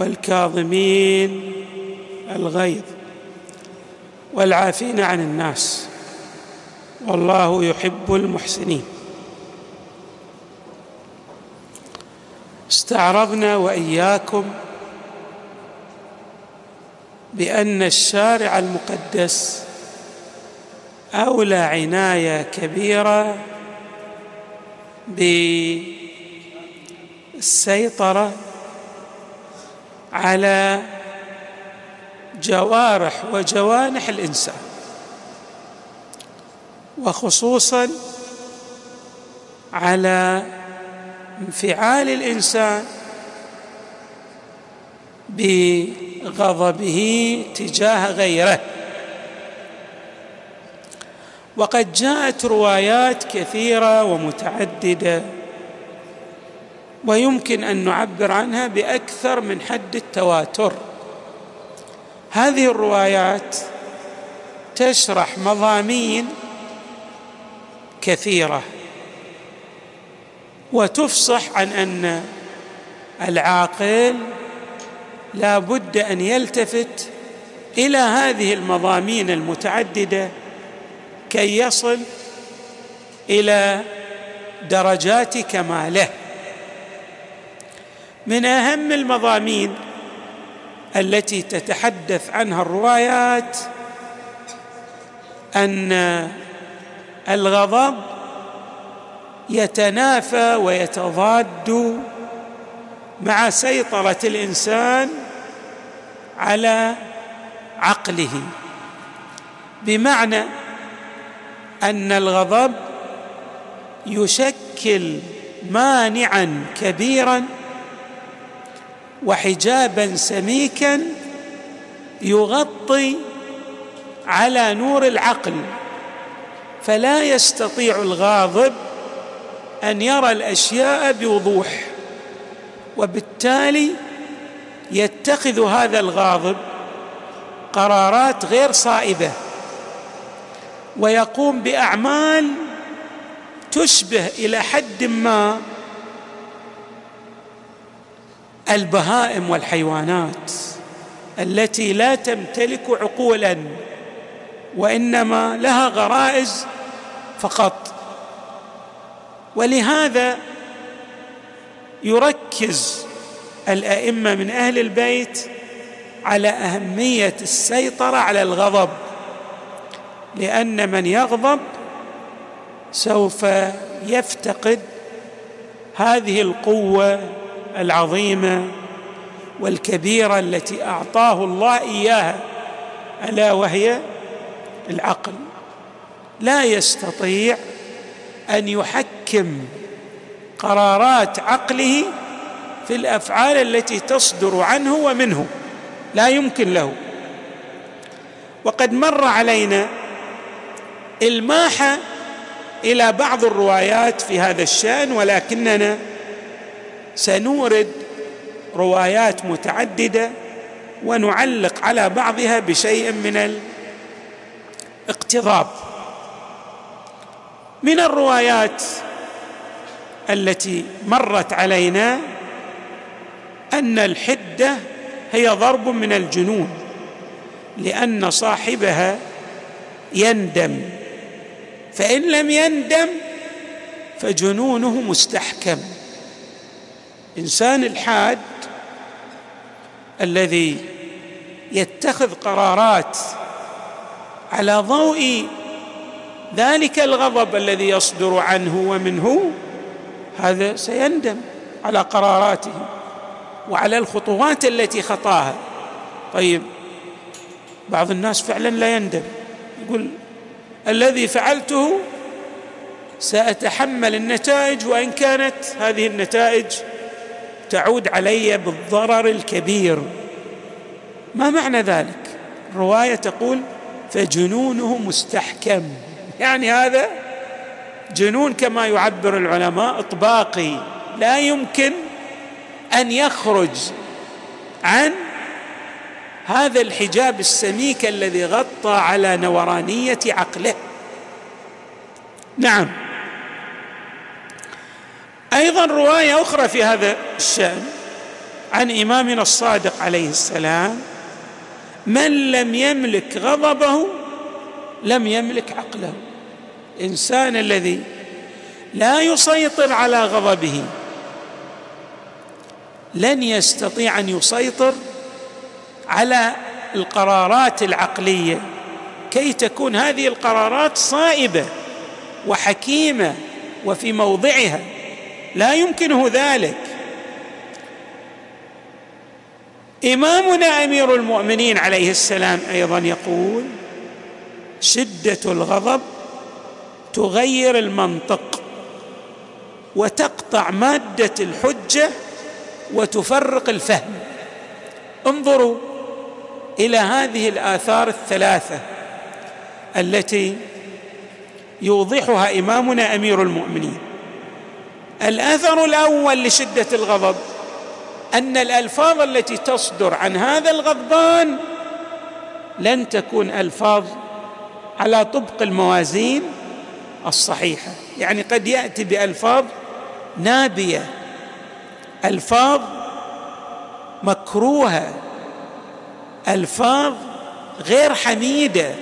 والكاظمين الغيظ والعافين عن الناس. والله يحب المحسنين. استعرضنا وإياكم بأن الشارع المقدس أولى عناية كبيرة بالسيطره على جوارح وجوانح الإنسان وخصوصا على انفعال الإنسان بغضبه تجاه غيره. وقد جاءت روايات كثيرة ومتعددة ويمكن أن نعبر عنها بأكثر من حد التواتر. هذه الروايات تشرح مضامين كثيرة وتفصح عن أن العاقل لا بد أن يلتفت إلى هذه المضامين المتعددة كي يصل إلى درجات كماله. من أهم المضامين التي تتحدث عنها الروايات أن الغضب يتنافى ويتضاد مع سيطرة الإنسان على عقله بمعنى أن الغضب يشكل مانعا كبيرا وحجابا سميكا يغطي على نور العقل. فلا يستطيع الغاضب أن يرى الأشياء بوضوح وبالتالي يتخذ هذا الغاضب قرارات غير صائبة ويقوم بأعمال تشبه إلى حد ما البهائم والحيوانات التي لا تمتلك عقولا وإنما لها غرائز فقط. ولهذا يركز الأئمة من أهل البيت على أهمية السيطرة على الغضب لأن من يغضب سوف يفتقد هذه القوة العظيمة والكبيرة التي أعطاه الله إياها ألا وهي العقل. لا يستطيع أن يحكم قرارات عقله في الأفعال التي تصدر عنه ومنه لا يمكن له. وقد مر علينا إلماح إلى بعض الروايات في هذا الشأن ولكننا سنورد روايات متعددة ونعلق على بعضها بشيء من الاقتضاب. من الروايات التي مرت علينا أن الحدة هي ضرب من الجنون لأن صاحبها يندم. فإن لم يندم فجنونه مستحكم. إنسان الحاد الذي يتخذ قرارات على ضوء ذلك الغضب الذي يصدر عنه ومنه هذا سيندم على قراراته وعلى الخطوات التي خطاها. طيب بعض الناس فعلا لا يندم يقول الذي فعلته سأتحمل النتائج وإن كانت هذه النتائج تعود علي بالضرر الكبير. ما معنى ذلك؟ الرواية تقول فجنونه مستحكم. يعني هذا جنون كما يعبر العلماء اطباقي. لا يمكن أن يخرج عن هذا الحجاب السميك الذي غطى على نورانية عقله. نعم. أيضا رواية أخرى في هذا الشأن عن إمامنا الصادق عليه السلام من لم يملك غضبه لم يملك عقله. الانسان الذي لا يسيطر على غضبه لن يستطيع أن يسيطر على القرارات العقلية. كي تكون هذه القرارات صائبة وحكيمة وفي موضعها. لا يمكنه ذلك. إمامنا أمير المؤمنين عليه السلام أيضا يقول شدة الغضب تغير المنطق وتقطع مادة الحجة وتفرق الفهم. انظروا إلى هذه الآثار الثلاثة التي يوضحها إمامنا أمير المؤمنين. الأثر الأول لشدة الغضب أن الألفاظ التي تصدر عن هذا الغضبان لن تكون ألفاظ على طبق الموازين الصحيحة. يعني قد يأتي بألفاظ نابية ألفاظ مكروهة ألفاظ غير حميدة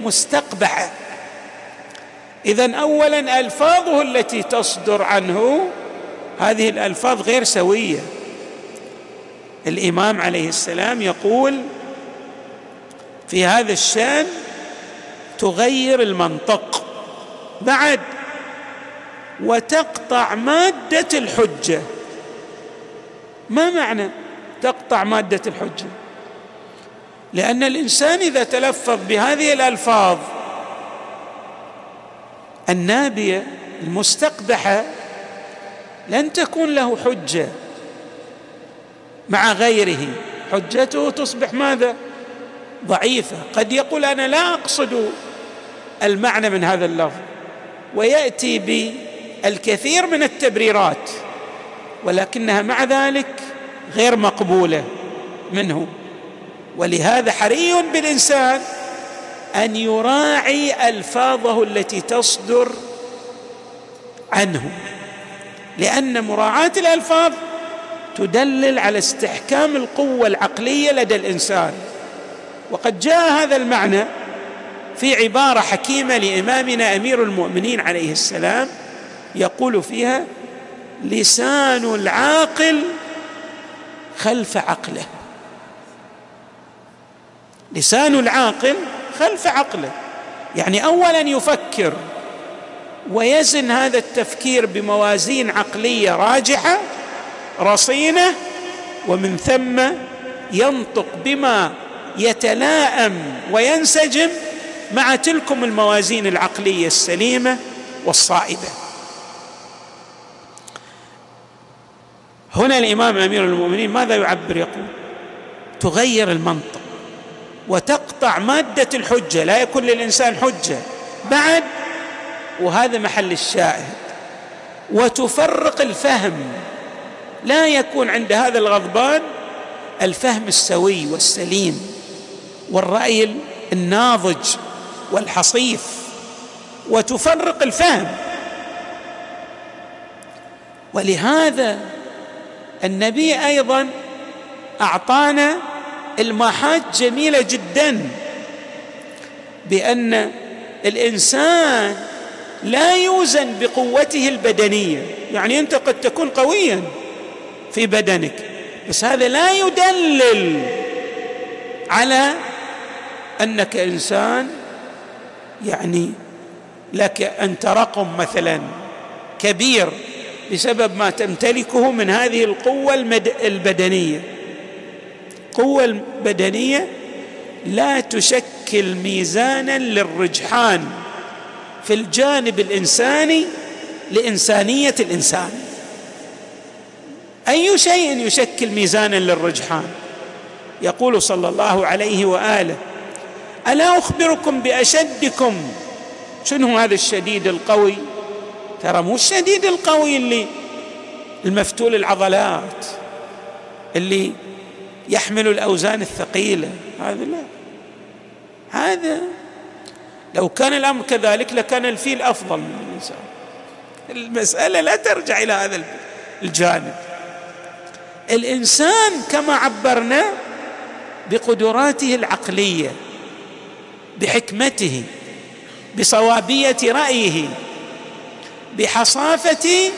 مستقبحة. اذا اولا ألفاظه التي تصدر عنه هذه الألفاظ غير سوية. الإمام عليه السلام يقول في هذا الشأن تغير المنطق بعد وتقطع مادة الحجة. ما معنى تقطع مادة الحجة؟ لأن الإنسان إذا تلفظ بهذه الألفاظ النابية المستقبحة لن تكون له حجة مع غيره. حجته تصبح ماذا؟ ضعيفة. قد يقول أنا لا أقصد المعنى من هذا اللفظ ويأتي بالكثير من التبريرات ولكنها مع ذلك غير مقبولة منه. ولهذا حري بالإنسان أن يراعي ألفاظه التي تصدر عنه لأن مراعاة الألفاظ تدلل على استحكام القوة العقلية لدى الإنسان. وقد جاء هذا المعنى في عبارة حكيمة لإمامنا أمير المؤمنين عليه السلام يقول فيها لسان العاقل خلف عقله. لسان العاقل خلف عقله. يعني اولا يفكر ويزن هذا التفكير بموازين عقلية راجحة رصينة ومن ثم ينطق بما يتلائم وينسجم مع تلكم الموازين العقلية السليمة والصائبة. هنا الإمام أمير المؤمنين ماذا يعبر؟ يقول تغير المنطق. وتقطع مادة الحجة لا يكون للإنسان حجة. بعد وهذا محل الشاهد. وتفرق الفهم. لا يكون عند هذا الغضبان الفهم السوي والسليم والرأي الناضج والحصيف. وتفرق الفهم. ولهذا النبي أيضا أعطانا الماحات جميلة جدا بأن الإنسان لا يوزن بقوته البدنية. يعني أنت قد تكون قويا في بدنك بس هذا لا يدلل على أنك إنسان يعني لك انت رقم مثلا كبير بسبب ما تمتلكه من هذه القوة البدنية. القوة البدنية لا تشكل ميزانا للرجحان في الجانب الإنساني لإنسانية الإنسان. أي شيء يشكل ميزانا للرجحان؟ يقول صلى الله عليه وآله ألا أخبركم بأشدكم؟ شنو هذا الشديد القوي؟ ترى مو الشديد القوي اللي المفتول العضلات اللي يحمل الأوزان الثقيلة. هذا لا. هذا لو كان الأمر كذلك لكان الفيل أفضل من الإنسان. المسألة لا ترجع إلى هذا الجانب. الإنسان كما عبرنا بقدراته العقلية بحكمته بصوابية رأيه بحصافة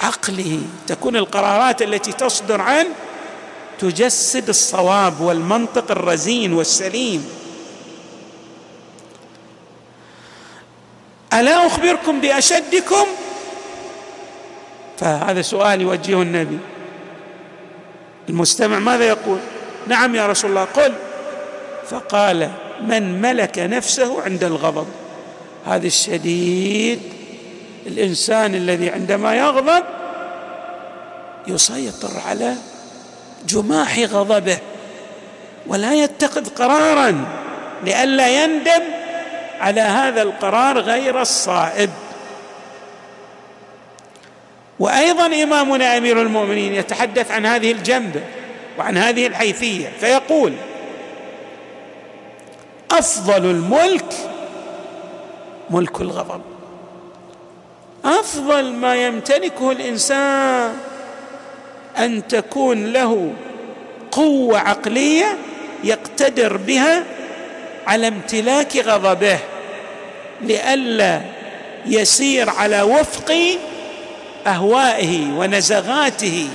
عقله. تكون القرارات التي تصدر عنه تجسد الصواب والمنطق الرزين والسليم. ألا أخبركم بأشدكم؟ فهذا سؤال يوجهه النبي. المستمع ماذا يقول؟ نعم يا رسول الله قل. فقال من ملك نفسه عند الغضب. هذا الشديد. الإنسان الذي عندما يغضب يسيطر على جماح غضبه ولا يتخذ قرارا لئلا يندم على هذا القرار غير الصائب. وأيضا إمامنا أمير المؤمنين يتحدث عن هذه الجنبه وعن هذه الحيثية فيقول أفضل الملك ملك الغضب أفضل ما يمتلكه الإنسان أن تكون له قوة عقلية يقتدر بها على امتلاك غضبه لئلا يسير على وفق أهوائه ونزغاته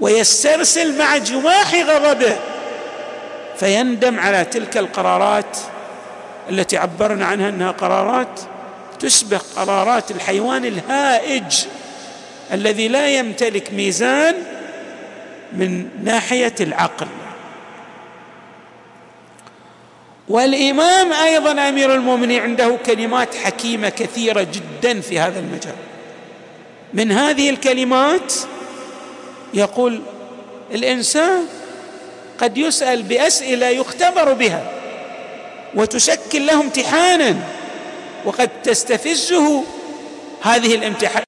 ويسترسل مع جماح غضبه. فيندم على تلك القرارات التي عبرنا عنها أنها قرارات تشبه قرارات الحيوان الهائج. الذي لا يمتلك ميزان من ناحية العقل. والإمام أيضا أمير المؤمنين عنده كلمات حكيمة كثيرة جدا في هذا المجال. من هذه الكلمات يقول الإنسان قد يسأل بأسئلة يختبر بها وتشكل له امتحانا وقد تستفزه هذه الامتحان.